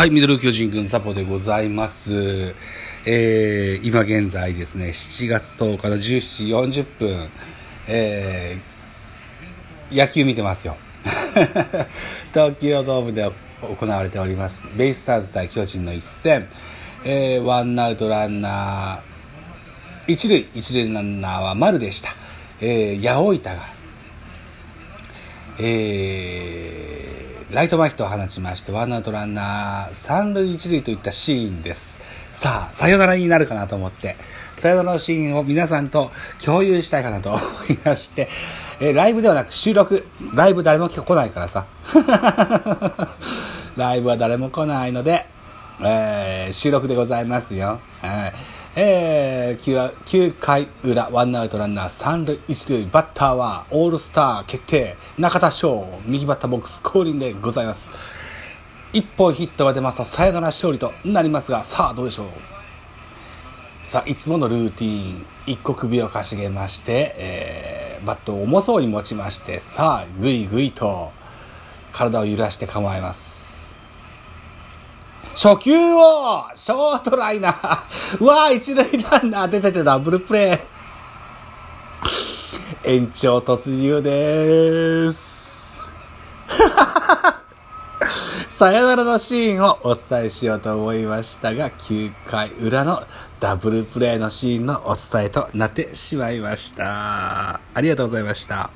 はい、ミドル巨人軍サポでございます。えー、今現在ですね、7月10日の1 7時40分、えー、野球見てますよ。東京ドームで行われております、ベイスターズ対巨人の一戦、えー、ワンアウトランナー、一塁、一塁ランナーは丸でした。えー、八百板が、えー、ライト前ヒットを放ちまして、ワンアウトランナー、三塁一塁といったシーンです。さあ、さよならになるかなと思って、さよならのシーンを皆さんと共有したいかなと思いまして、え、ライブではなく収録、ライブ誰も来ないからさ。ライブは誰も来ないので、えー、収録でございますよ。はいえー、9, 回裏、ワンアウトランナー三塁一塁、バッターはオールスター決定、中田翔、右バッターボックス降臨でございます。一本ヒットが出ますと、サヨナラ勝利となりますが、さあどうでしょう？さあ、いつものルーティン、一個首をかしげまして、えー、バットを重そうに持ちまして、さあ、ぐいぐいと体を揺らして構えます。初球を、ショートライナー。うわー、一塁ランナー出ててダブルプレー。延長突入でーす。さよならのシーンをお伝えしようと思いましたが、9回裏のダブルプレーのシーンのお伝えとなってしまいました。ありがとうございました。